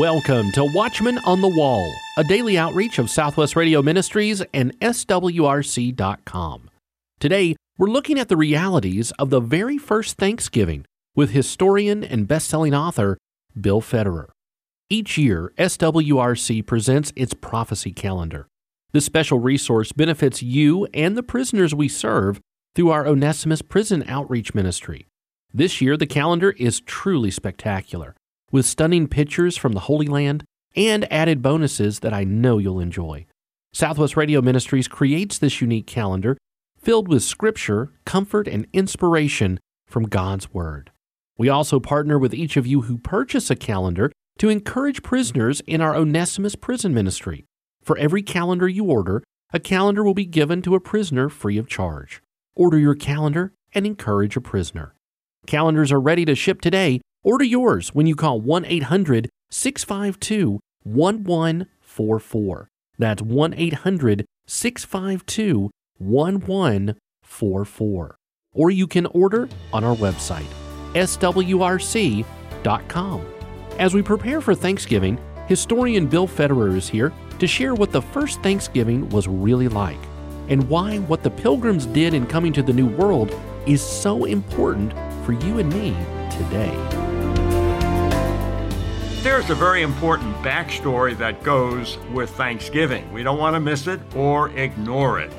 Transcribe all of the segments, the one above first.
Welcome to Watchman on the Wall, a daily outreach of Southwest Radio Ministries and SWRC.com. Today, we're looking at the realities of the very first Thanksgiving with historian and best-selling author Bill Federer. Each year, SWRC presents its prophecy calendar. This special resource benefits you and the prisoners we serve through our Onesimus Prison Outreach Ministry. This year, the calendar is truly spectacular, with stunning pictures from the Holy Land and added bonuses that I know you'll enjoy. Southwest Radio Ministries creates this unique calendar filled with scripture, comfort, and inspiration from God's Word. We also partner with each of you who purchase a calendar to encourage prisoners in our Onesimus Prison Ministry. For every calendar you order, a calendar will be given to a prisoner free of charge. Order your calendar and encourage a prisoner. Calendars are ready to ship today. Order yours when you call 1 800 652 1144. That's 1 800 652 1144. Or you can order on our website, swrc.com. As we prepare for Thanksgiving, historian Bill Federer is here to share what the first Thanksgiving was really like and why what the pilgrims did in coming to the New World is so important for you and me today. There's a very important backstory that goes with Thanksgiving. We don't want to miss it or ignore it.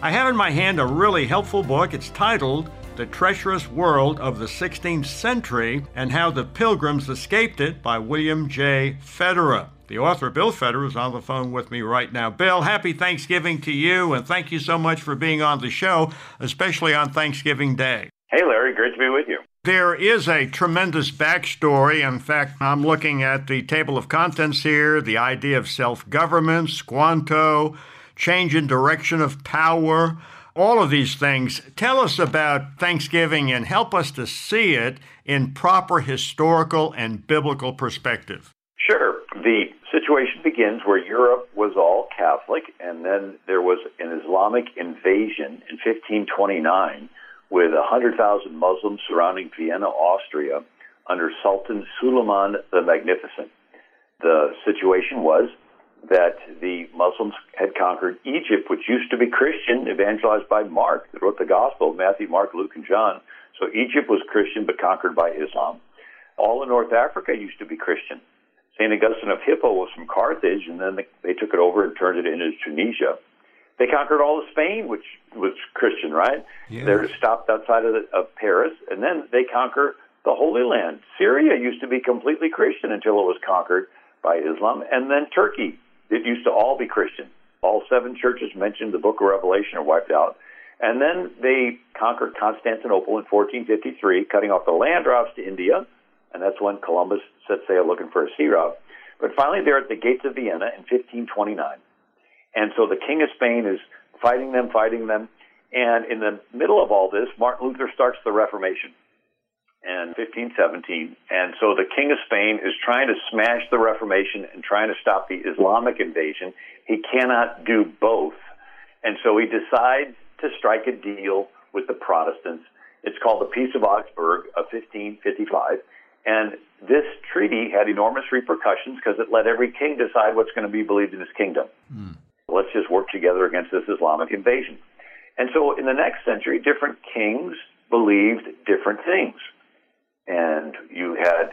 I have in my hand a really helpful book. It's titled the Treacherous World of the 16th Century and How the Pilgrims Escaped It by William J. Federer. The author, Bill Federer, is on the phone with me right now. Bill, happy Thanksgiving to you, and thank you so much for being on the show, especially on Thanksgiving Day. Hey, Larry, great to be with you. There is a tremendous backstory. In fact, I'm looking at the table of contents here the idea of self government, Squanto, change in direction of power all of these things. Tell us about Thanksgiving and help us to see it in proper historical and biblical perspective. Sure. The situation begins where Europe was all Catholic, and then there was an Islamic invasion in 1529 with 100,000 Muslims surrounding Vienna, Austria, under Sultan Suleiman the Magnificent. The situation was that the Muslims had conquered Egypt, which used to be Christian, evangelized by Mark, that wrote the Gospel of Matthew, Mark, Luke, and John. So Egypt was Christian, but conquered by Islam. All of North Africa used to be Christian. St. Augustine of Hippo was from Carthage, and then they, they took it over and turned it into Tunisia. They conquered all of Spain, which was Christian, right? Yes. They're stopped outside of, the, of Paris, and then they conquer the Holy Land. Syria used to be completely Christian until it was conquered by Islam, and then Turkey it used to all be Christian. All seven churches mentioned in the book of Revelation are wiped out. And then they conquered Constantinople in 1453, cutting off the land routes to India. And that's when Columbus set sail looking for a sea route. But finally, they're at the gates of Vienna in 1529. And so the King of Spain is fighting them, fighting them. And in the middle of all this, Martin Luther starts the Reformation and 1517. And so the King of Spain is trying to smash the Reformation and trying to stop the Islamic invasion. He cannot do both. And so he decides to strike a deal with the Protestants. It's called the Peace of Augsburg of 1555. And this treaty had enormous repercussions because it let every king decide what's going to be believed in his kingdom. Mm. Let's just work together against this Islamic invasion. And so in the next century, different kings believed different things. And you had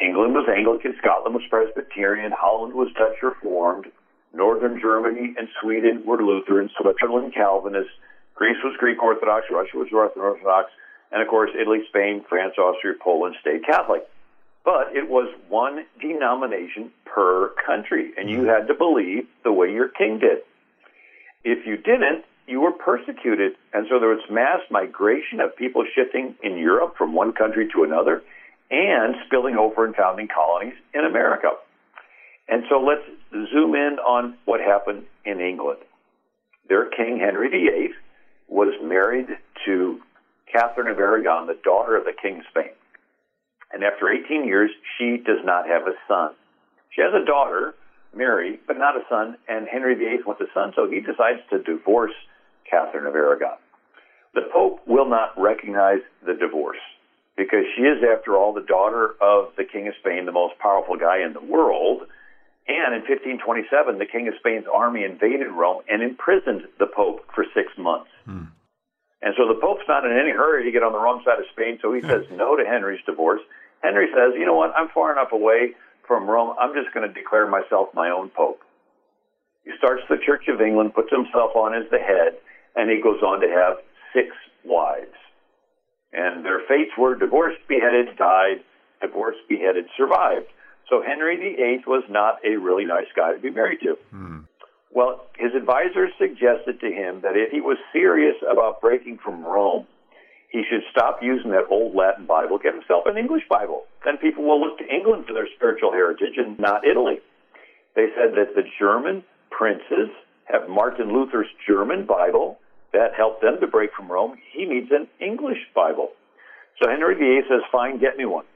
England was Anglican, Scotland was Presbyterian, Holland was Dutch Reformed, Northern Germany and Sweden were Lutheran, Switzerland Calvinist, Greece was Greek Orthodox, Russia was Russian Orthodox, and of course Italy, Spain, France, Austria, Poland stayed Catholic. But it was one denomination per country, and you had to believe the way your king did. If you didn't, you were persecuted. And so there was mass migration of people shifting in Europe from one country to another and spilling over and founding colonies in America. And so let's zoom in on what happened in England. Their king, Henry VIII, was married to Catherine of Aragon, the daughter of the king of Spain. And after 18 years, she does not have a son. She has a daughter, Mary, but not a son, and Henry VIII wants a son, so he decides to divorce Catherine of Aragon. The Pope will not recognize the divorce. because she is, after all, the daughter of the King of Spain, the most powerful guy in the world. And in 1527, the King of Spain's army invaded Rome and imprisoned the Pope for six months. Hmm. And so the Pope's not in any hurry to get on the wrong side of Spain, so he says no to Henry's divorce. Henry says, you know what, I'm far enough away from Rome, I'm just going to declare myself my own Pope. He starts the Church of England, puts himself on as the head, and he goes on to have six wives. And their fates were divorced, beheaded, died, divorced, beheaded, survived. So Henry VIII was not a really nice guy to be married to. Hmm. Well, his advisors suggested to him that if he was serious about breaking from Rome, he should stop using that old Latin Bible, get himself an English Bible. Then people will look to England for their spiritual heritage and not Italy. They said that the German princes have Martin Luther's German Bible that helped them to break from Rome. He needs an English Bible. So Henry VIII says, fine, get me one.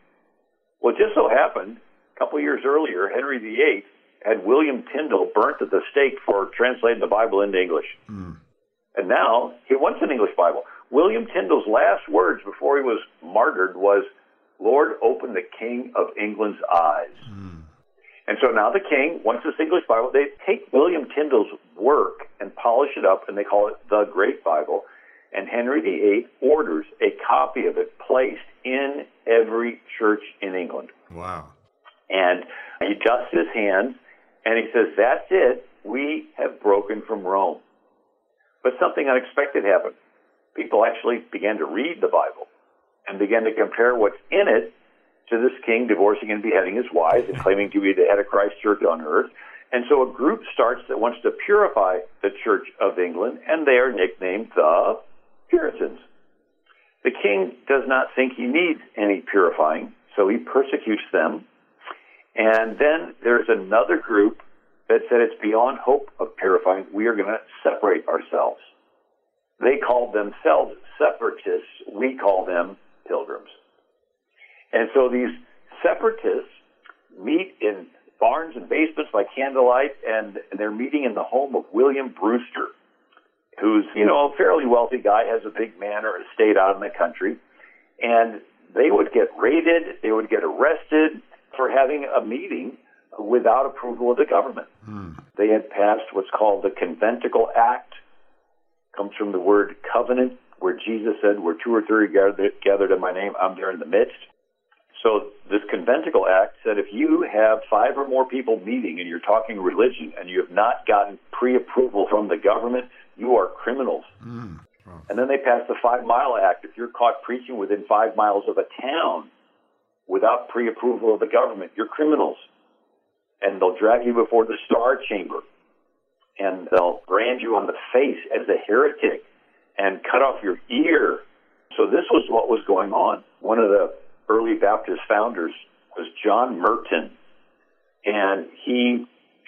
Well, it just so happened, a couple years earlier, Henry VIII had William Tyndale burnt at the stake for translating the Bible into English. Mm. And now he wants an English Bible. William Tyndale's last words before he was martyred was, Lord, open the King of England's eyes. Mm. And so now the king wants this English Bible. They take William Tyndale's work and polish it up, and they call it the Great Bible. And Henry VIII orders a copy of it placed in every church in England. Wow. And he dusts his hands and he says, That's it. We have broken from Rome. But something unexpected happened. People actually began to read the Bible and began to compare what's in it to this king divorcing and beheading his wives and claiming to be the head of Christ Church on earth. And so a group starts that wants to purify the Church of England, and they are nicknamed the Puritans. The king does not think he needs any purifying, so he persecutes them. And then there's another group that said it's beyond hope of purifying. We are going to separate ourselves. They called themselves separatists. We call them pilgrims. And so these separatists meet in barns and basements by candlelight, and they're meeting in the home of William Brewster, who's, you know, a fairly wealthy guy, has a big manor estate out in the country. And they would get raided, they would get arrested for having a meeting without approval of the government. Hmm. They had passed what's called the Conventicle Act, comes from the word covenant, where Jesus said, Where two or three gathered, gathered in my name, I'm there in the midst. So this conventicle act said if you have five or more people meeting and you're talking religion and you have not gotten pre-approval from the government, you are criminals. Mm. And then they passed the Five Mile Act. If you're caught preaching within five miles of a town without pre-approval of the government, you're criminals. And they'll drag you before the Star Chamber. And they'll brand you on the face as a heretic and cut off your ear. So this was what was going on. One of the early Baptist founders was John Murton, and he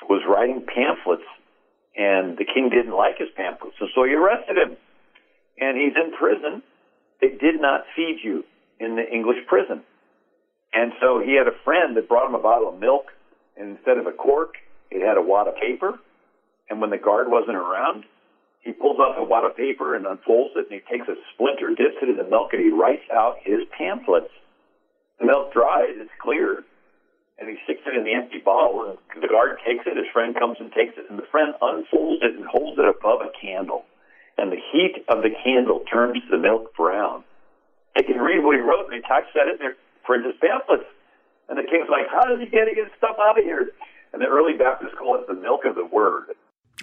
was writing pamphlets, and the king didn't like his pamphlets, and so he arrested him, and he's in prison. They did not feed you in the English prison, and so he had a friend that brought him a bottle of milk, and instead of a cork, it had a wad of paper, and when the guard wasn't around, he pulls off a wad of paper and unfolds it, and he takes a splinter, dips it in the milk, and he writes out his pamphlets. The milk dries, it's clear, and he sticks it in the empty bottle, and the guard takes it, his friend comes and takes it, and the friend unfolds it and holds it above a candle. And the heat of the candle turns the milk brown. They can read what he wrote, and he types that in there for his pamphlets. And the king's like, how does he get his stuff out of here? And the early Baptists call it the milk of the word.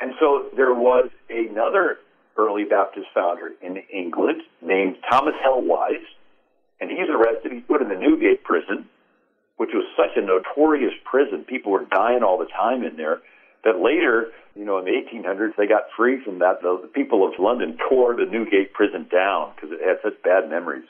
and so there was another early Baptist founder in England named Thomas Helwys, and he's arrested. He's put in the Newgate prison, which was such a notorious prison. People were dying all the time in there. That later, you know, in the 1800s, they got free from that. The, the people of London tore the Newgate prison down because it had such bad memories.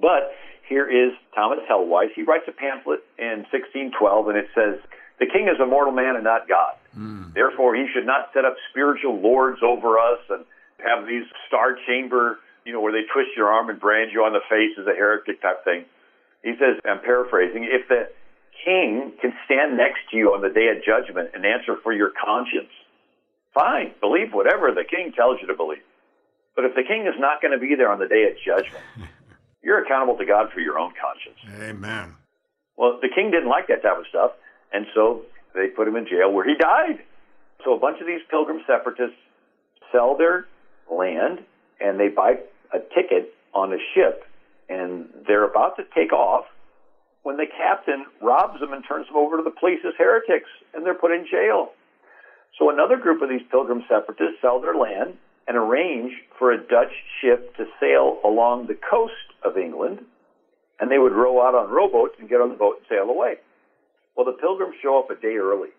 But here is Thomas Helwys. He writes a pamphlet in 1612, and it says, "The king is a mortal man and not God. Mm. Therefore, he should not set up spiritual lords over us and have these star chamber." you know, where they twist your arm and brand you on the face as a heretic type thing. He says, I'm paraphrasing, if the king can stand next to you on the day of judgment and answer for your conscience, fine, believe whatever the king tells you to believe. But if the king is not going to be there on the day of judgment, You're accountable to God for your own conscience. Amen. Well, the king didn't like that type of stuff, and so they put him in jail where he died. So a bunch of these pilgrim separatists sell their land and they buy a ticket on a ship and they're about to take off when the captain robs them and turns them over to the police as heretics and they're put in jail. So another group of these pilgrim separatists sell their land and arrange for a Dutch ship to sail along the coast of England and they would row out on rowboats and get on the boat and sail away. Well, the pilgrims show up a day early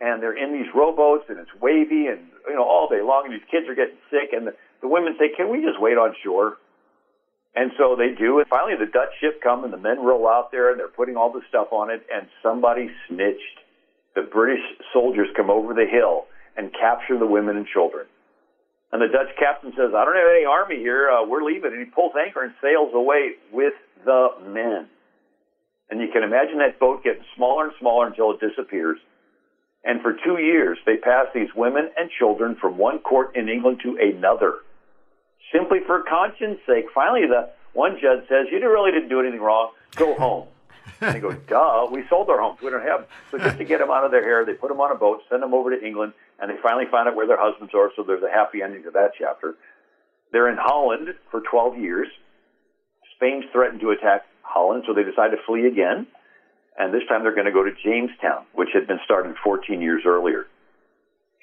and they're in these rowboats and it's wavy and you know all day long and these kids are getting sick and the, the women say can we just wait on shore? And so they do and finally the dutch ship come and the men roll out there and they're putting all the stuff on it and somebody snitched. The british soldiers come over the hill and capture the women and children and the dutch captain says i don't have any army here uh, we're leaving and he pulls anchor and sails away with the men and you can imagine that boat getting smaller and smaller until it disappears and for two years, they passed these women and children from one court in England to another, simply for conscience sake. Finally, the one judge says, "You really didn't do anything wrong. Go home." And they go, "Duh, we sold our homes. We don't have." Them. So just to get them out of their hair, they put them on a boat, send them over to England, and they finally find out where their husbands are. So there's a happy ending to that chapter. They're in Holland for 12 years. Spain's threatened to attack Holland, so they decide to flee again and this time they're going to go to Jamestown, which had been started 14 years earlier.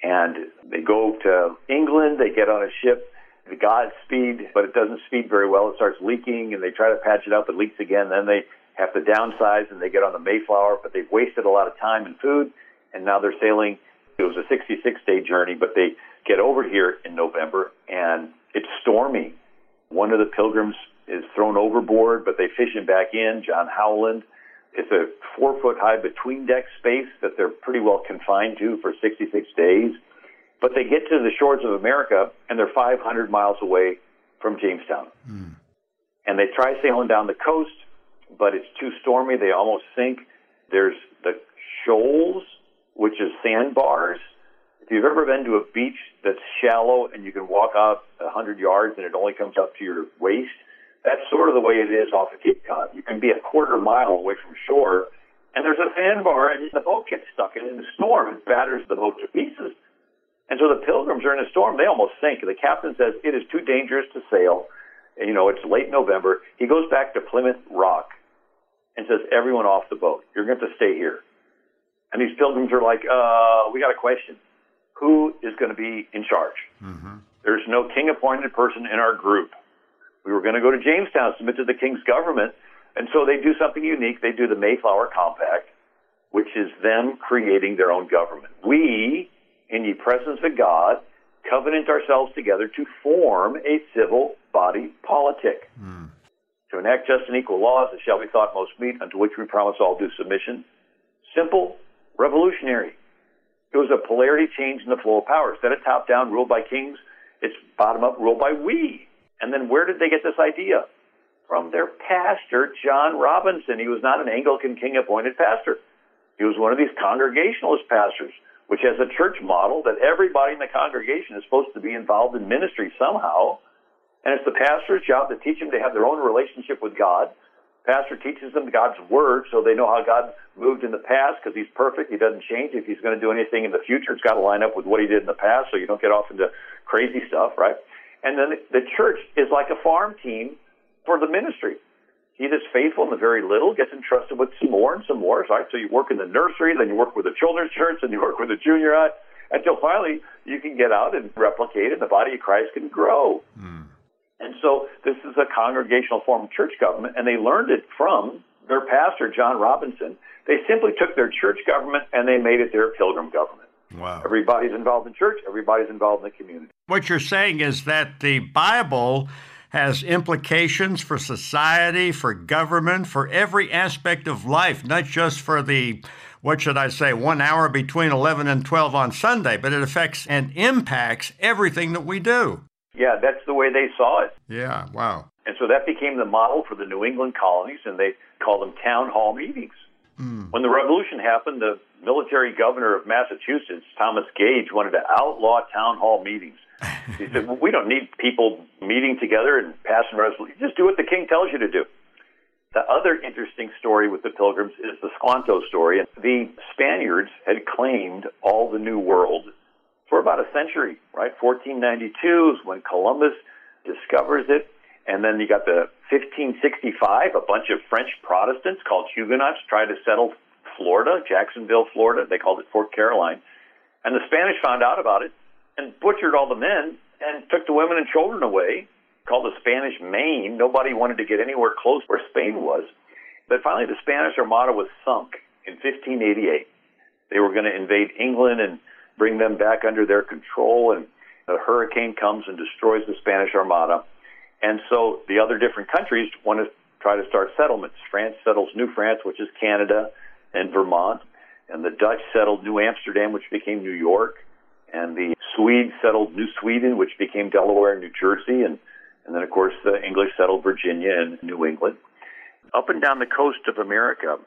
And they go to England, they get on a ship, the Godspeed, but it doesn't speed very well. It starts leaking, and they try to patch it up, it leaks again. Then they have to downsize, and they get on the Mayflower, but they've wasted a lot of time and food, and now they're sailing. It was a 66 day journey, but they get over here in November, and it's stormy. One of the pilgrims is thrown overboard, but they fish him back in, John Howland it's a four foot high between deck space that they're pretty well confined to for 66 days. But they get to the shores of America and they're 500 miles away from Jamestown. Mm. And they try sailing down the coast, but it's too stormy. They almost sink. There's the shoals, which is sandbars. If you've ever been to a beach that's shallow and you can walk out 100 yards and it only comes up to your waist, that's sort of the way it is off of Cape Cod. You can be a quarter mile away from shore, and there's a sandbar, and the boat gets stuck, and in the storm, it batters the boat to pieces. And so the pilgrims are in a storm; they almost sink. The captain says it is too dangerous to sail. You know, it's late November. He goes back to Plymouth Rock and says, "Everyone off the boat. You're going to, to stay here." And these pilgrims are like, uh, "We got a question. Who is going to be in charge?" Mm-hmm. There's no king-appointed person in our group. We were going to go to Jamestown, submit to the king's government. And so they do something unique. They do the Mayflower Compact, which is them creating their own government. We, in the presence of God, covenant ourselves together to form a civil body politic. Mm. To enact just and equal laws that shall be thought most meet, unto which we promise all due submission. Simple, revolutionary. It was a polarity change in the flow of power. Instead of top down, ruled by kings, it's bottom up, ruled by we. And then where did they get this idea? From their pastor, John Robinson. He was not an Anglican king appointed pastor. He was one of these Congregationalist pastors, which has a church model that everybody in the congregation is supposed to be involved in ministry somehow. And it's the pastor's job to teach them to have their own relationship with God. Pastor teaches them God's word so they know how God moved in the past because he's perfect. He doesn't change. If he's going to do anything in the future, it's got to line up with what he did in the past so you don't get off into crazy stuff, right? And then the church is like a farm team for the ministry. He that's faithful in the very little gets entrusted with some more and some more. Right? So you work in the nursery, then you work with the children's church, and you work with the junior high, until finally you can get out and replicate, and the body of Christ can grow. Mm. And so this is a congregational form of church government, and they learned it from their pastor, John Robinson. They simply took their church government and they made it their pilgrim government. Wow. Everybody's involved in church, everybody's involved in the community. What you're saying is that the Bible has implications for society, for government, for every aspect of life, not just for the, what should I say, one hour between 11 and 12 on Sunday, but it affects and impacts everything that we do. Yeah, that's the way they saw it. Yeah, wow. And so that became the model for the New England colonies, and they called them town hall meetings. Mm. When the revolution happened, the military governor of Massachusetts, Thomas Gage, wanted to outlaw town hall meetings. he said, well, we don't need people meeting together and passing resolutions. Just do what the king tells you to do. The other interesting story with the pilgrims is the Squanto story. The Spaniards had claimed all the New World for about a century, right? 1492 is when Columbus discovers it. And then you got the 1565, a bunch of French Protestants called Huguenots tried to settle Florida, Jacksonville, Florida. They called it Fort Caroline. And the Spanish found out about it and butchered all the men and took the women and children away called the Spanish Main. Nobody wanted to get anywhere close where Spain was. But finally, the Spanish Armada was sunk in 1588. They were going to invade England and bring them back under their control, and a hurricane comes and destroys the Spanish Armada. And so the other different countries want to try to start settlements. France settles New France, which is Canada and Vermont, and the Dutch settled New Amsterdam, which became New York, and the Swedes settled New Sweden, which became Delaware and New Jersey, and and then, of course, the English settled Virginia and New England. Up and down the coast of America,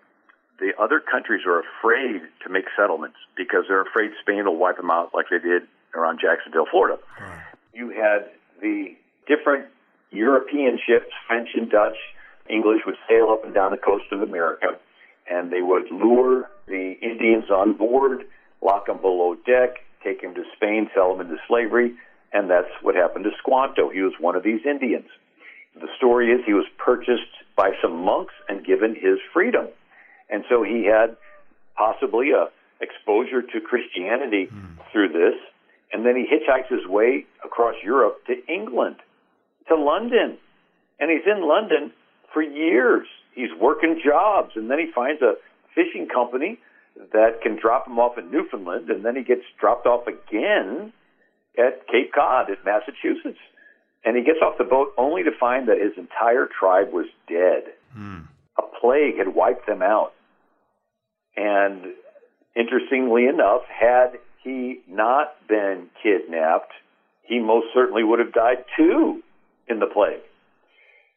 the other countries are afraid to make settlements because they're afraid Spain will wipe them out like they did around Jacksonville, Florida. Right. You had the different European ships, French and Dutch, English, would sail up and down the coast of America, and they would lure the Indians on board, lock them below deck, take them to Spain, sell them into slavery, and that's what happened to Squanto. He was one of these Indians. The story is he was purchased by some monks and given his freedom. And so he had possibly a exposure to Christianity mm. through this. And then he hitchhikes his way across Europe to England, to London. And he's in London for years. He's working jobs. And then he finds a fishing company that can drop him off in Newfoundland. And then he gets dropped off again at Cape Cod in Massachusetts. And he gets off the boat only to find that his entire tribe was dead. Mm. A plague had wiped them out. And interestingly enough, had he not been kidnapped, he most certainly would have died too in the plague.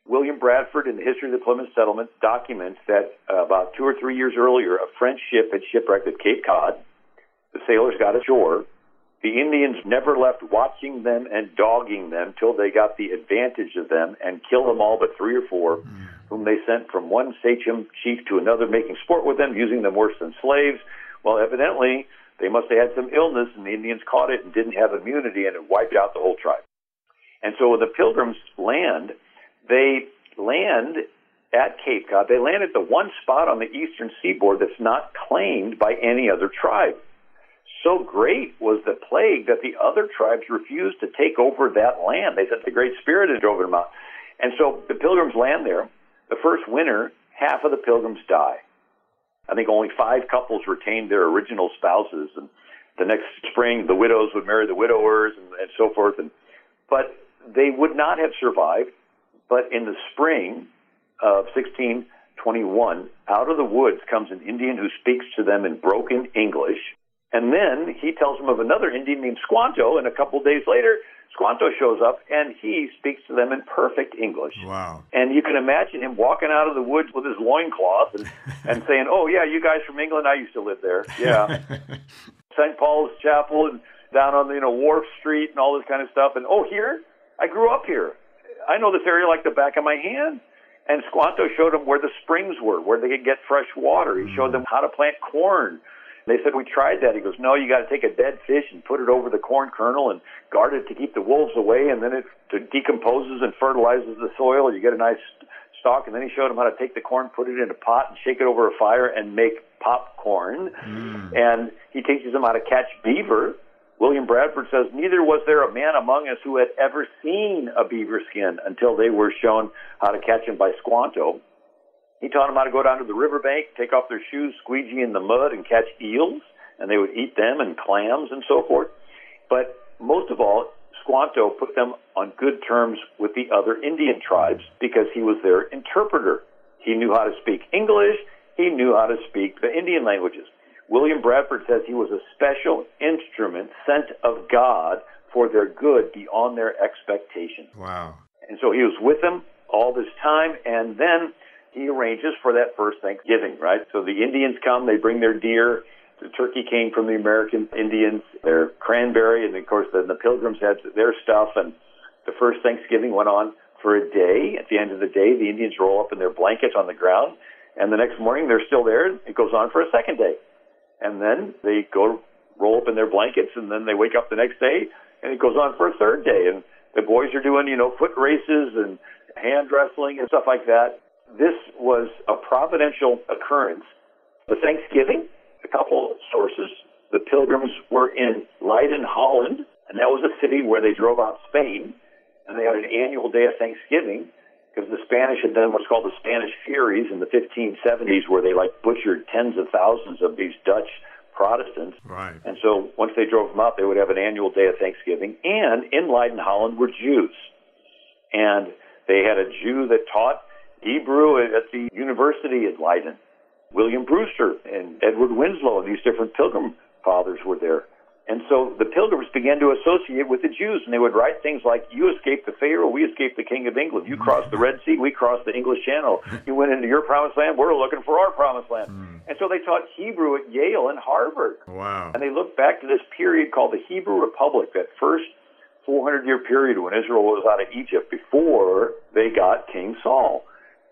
William Bradford, in the history of the Plymouth settlement, documents that uh, about two or three years earlier, a French ship had shipwrecked at Cape Cod. The sailors got ashore. The Indians never left watching them and dogging them till they got the advantage of them and killed them all but three or four, mm. whom they sent from one sachem chief to another, making sport with them, using them worse than slaves. Well, evidently, they must have had some illness, and the Indians caught it and didn't have immunity, and it wiped out the whole tribe. And so when the pilgrims land, they land at Cape Cod. They land at the one spot on the eastern seaboard that's not claimed by any other tribe so great was the plague that the other tribes refused to take over that land. They said the Great Spirit had driven them out. And so the pilgrims land there. The first winter, half of the pilgrims die. I think only five couples retained their original spouses. And the next spring, the widows would marry the widowers and, and so forth. And, but they would not have survived. But in the spring of 1621, out of the woods comes an Indian who speaks to them in broken English and then he tells them of another Indian named Squanto, and a couple days later, Squanto shows up and he speaks to them in perfect English. Wow. And you can imagine him walking out of the woods with his loincloth and, and saying, Oh, yeah, you guys from England, I used to live there. Yeah. St. Paul's Chapel and down on, the, you know, Wharf Street and all this kind of stuff. And, oh, here? I grew up here. I know this area like the back of my hand. And Squanto showed them where the springs were, where they could get fresh water. He showed mm. them how to plant corn they said, We tried that. He goes, No, you got to take a dead fish and put it over the corn kernel and guard it to keep the wolves away, and then it decomposes and fertilizes the soil. You get a nice stalk. And then he showed him how to take the corn, put it in a pot, and shake it over a fire and make popcorn. Mm. And he teaches them how to catch beaver. William Bradford says, Neither was there a man among us who had ever seen a beaver skin until they were shown how to catch him by Squanto. He taught them how to go down to the riverbank, take off their shoes, squeegee in the mud, and catch eels, and they would eat them and clams and so forth. But most of all, Squanto put them on good terms with the other Indian tribes because he was their interpreter. He knew how to speak English. He knew how to speak the Indian languages. William Bradford says he was a special instrument sent of God for their good beyond their expectations. Wow. And so he was with them all this time. And then he arranges for that first Thanksgiving, right? So the Indians come, they bring their deer, The turkey came from the American Indians, their cranberry, and of course then the Pilgrims had their stuff. And the first Thanksgiving went on for a day. At the end of the day, the Indians roll up in their blankets on the ground, and the next morning they're still there. It goes on for a second day, and then they go roll up in their blankets, and then they wake up the next day, and it goes on for a third day. And the boys are doing, you know, foot races and hand wrestling and stuff like that. This was a providential occurrence. The Thanksgiving, a couple sources, the pilgrims were in Leiden, Holland, and that was a city where they drove out Spain, and they had an annual day of Thanksgiving because the Spanish had done what's called the Spanish Furies in the 1570s, where they like butchered tens of thousands of these Dutch Protestants. Right. And so once they drove them out, they would have an annual day of Thanksgiving. And in Leiden, Holland, were Jews. And they had a Jew that taught Hebrew at the University at Leiden. William Brewster and Edward Winslow and these different pilgrim fathers were there. And so the pilgrims began to associate with the Jews, and they would write things like, You escaped the Pharaoh, we escaped the King of England. You crossed the Red Sea, we crossed the English Channel. You went into your promised land, we're looking for our promised land. Mm. And so they taught Hebrew at Yale and Harvard. Wow. And they looked back to this period called the Hebrew Republic, that first 400 year period when Israel was out of Egypt before they got King Saul.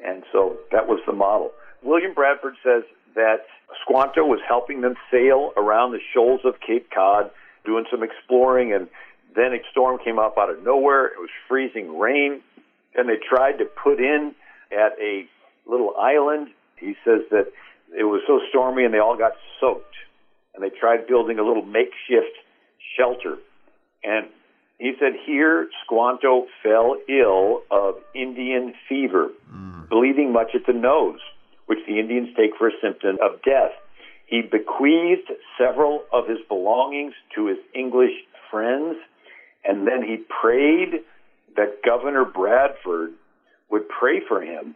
And so that was the model. William Bradford says that Squanto was helping them sail around the shoals of Cape Cod, doing some exploring, and then a storm came up out of nowhere. It was freezing rain, and they tried to put in at a little island. He says that it was so stormy and they all got soaked, and they tried building a little makeshift shelter. And he said here Squanto fell ill of Indian fever, mm. bleeding much at the nose which the Indians take for a symptom of death. He bequeathed several of his belongings to his English friends, and then he prayed that Governor Bradford would pray for him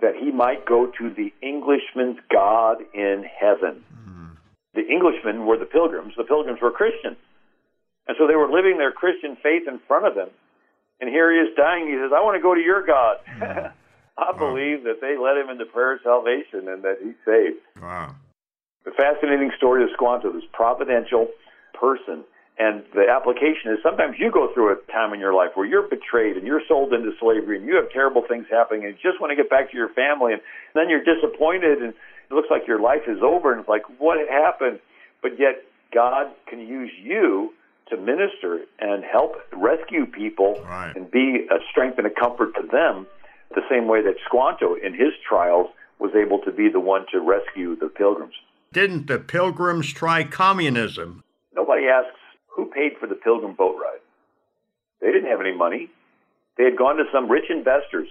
that he might go to the Englishman's God in heaven. Mm. The Englishmen were the pilgrims. The pilgrims were Christians. And so they were living their Christian faith in front of them. And here he is dying. He says, I want to go to your God. Mm. I believe that they led him into prayer of salvation and that he's saved. Wow. The fascinating story of Squanto, this providential person. And the application is sometimes you go through a time in your life where you're betrayed and you're sold into slavery and you have terrible things happening and you just want to get back to your family and then you're disappointed and it looks like your life is over and it's like, what happened? But yet God can use you to minister and help rescue people right. and be a strength and a comfort to them the same way that Squanto in his trials was able to be the one to rescue the pilgrims. Didn't the pilgrims try communism? Nobody asks who paid for the pilgrim boat ride. They didn't have any money. They had gone to some rich investors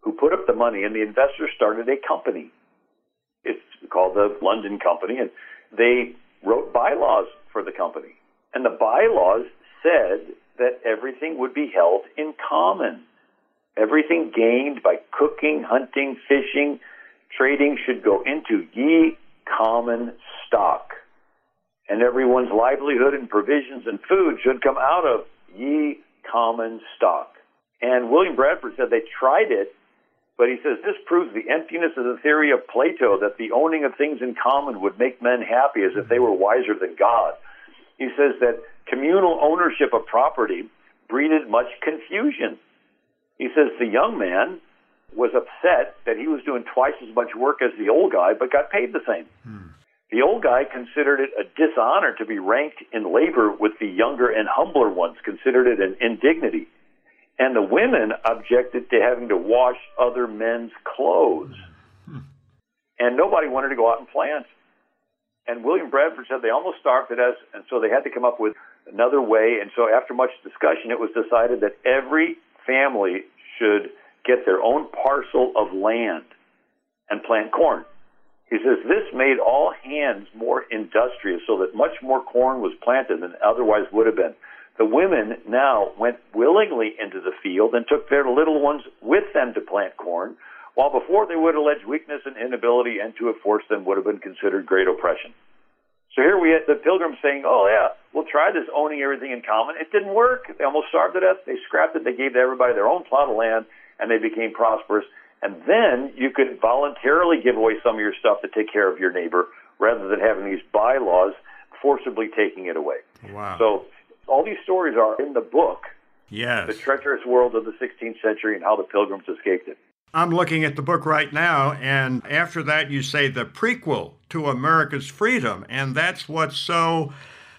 who put up the money, and the investors started a company. It's called the London Company, and they wrote bylaws for the company. And the bylaws said that everything would be held in common. Everything gained by cooking, hunting, fishing, trading should go into ye common stock. And everyone's livelihood and provisions and food should come out of ye common stock. And William Bradford said they tried it, but he says this proves the emptiness of the theory of Plato that the owning of things in common would make men happy as if they were wiser than God. He says that communal ownership of property breeded much confusion he says the young man was upset that he was doing twice as much work as the old guy, but got paid the same. Hmm. The old guy considered it a dishonor to be ranked in labor with the younger and humbler ones, considered it an indignity. And the women objected to having to wash other men's clothes. Hmm. And nobody wanted to go out and plant. And William Bradford said they almost starved to death, and so they had to come up with another way. And so, after much discussion, it was decided that every family should get their own parcel of land and plant corn. He says this made all hands more industrious so that much more corn was planted than otherwise would have been. The women now went willingly into the field and took their little ones with them to plant corn, while before they would allege weakness and inability and to have forced them would have been considered great oppression. So here we had the pilgrims saying, oh yeah, we'll try this owning everything in common. It didn't work. They almost starved to death. They scrapped it. They gave to everybody their own plot of land and they became prosperous. And then you could voluntarily give away some of your stuff to take care of your neighbor rather than having these bylaws forcibly taking it away. Wow. So all these stories are in the book, yes. The Treacherous World of the 16th Century and How the Pilgrims Escaped It. I'm looking at the book right now, and after that, you say the prequel to America's freedom, and that's what's so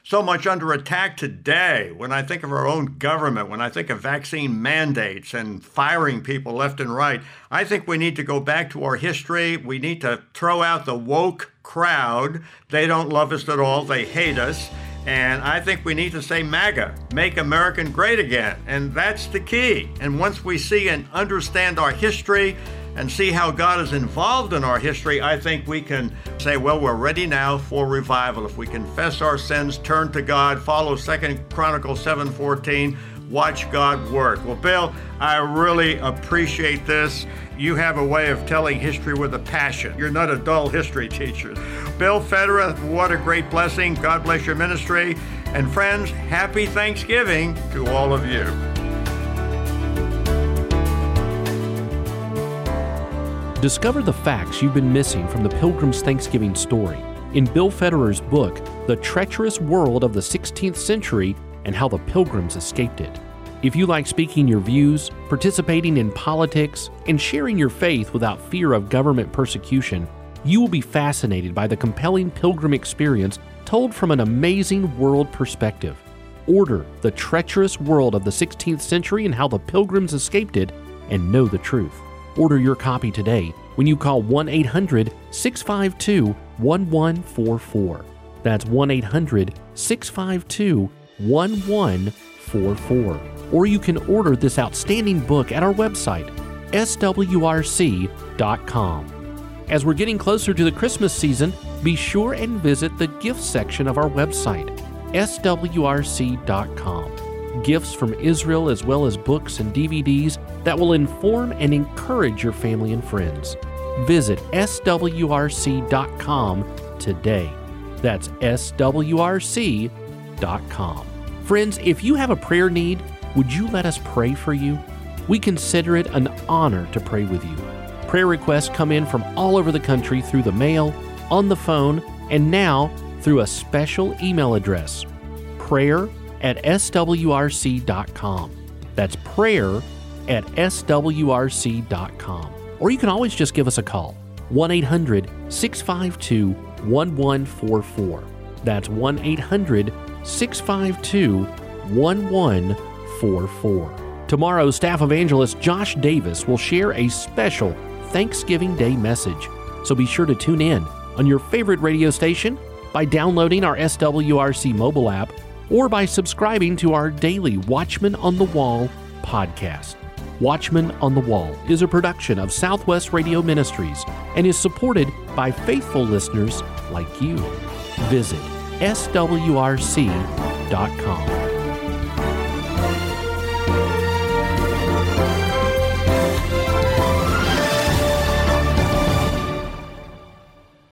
so much under attack today. When I think of our own government, when I think of vaccine mandates and firing people left and right, I think we need to go back to our history. We need to throw out the woke crowd. They don't love us at all, they hate us. And I think we need to say MAGA, make American great again. And that's the key. And once we see and understand our history and see how God is involved in our history, I think we can say, well, we're ready now for revival. If we confess our sins, turn to God, follow Second Chronicles 7:14, watch God work. Well, Bill, I really appreciate this. You have a way of telling history with a passion. You're not a dull history teacher. Bill Federer, what a great blessing. God bless your ministry. And friends, happy Thanksgiving to all of you. Discover the facts you've been missing from the Pilgrim's Thanksgiving story in Bill Federer's book, The Treacherous World of the 16th Century and How the Pilgrims Escaped It. If you like speaking your views, participating in politics, and sharing your faith without fear of government persecution, you will be fascinated by the compelling pilgrim experience told from an amazing world perspective. Order The Treacherous World of the 16th Century and How the Pilgrims Escaped It, and know the truth. Order your copy today when you call 1 800 652 1144. That's 1 800 652 1144. Or you can order this outstanding book at our website, swrc.com. As we're getting closer to the Christmas season, be sure and visit the gift section of our website, swrc.com gifts from Israel, as well as books and DVDs that will inform and encourage your family and friends. Visit swrc.com today. That's swrc.com. Friends, if you have a prayer need, would you let us pray for you? We consider it an honor to pray with you. Prayer requests come in from all over the country through the mail, on the phone, and now through a special email address prayer at swrc.com. That's prayer at swrc.com. Or you can always just give us a call 1 800 652 1144. That's 1 800 652 1144. Tomorrow, staff evangelist Josh Davis will share a special Thanksgiving Day message. So be sure to tune in on your favorite radio station by downloading our SWRC mobile app or by subscribing to our daily Watchman on the Wall podcast. Watchman on the Wall is a production of Southwest Radio Ministries and is supported by faithful listeners like you. Visit swrc.com.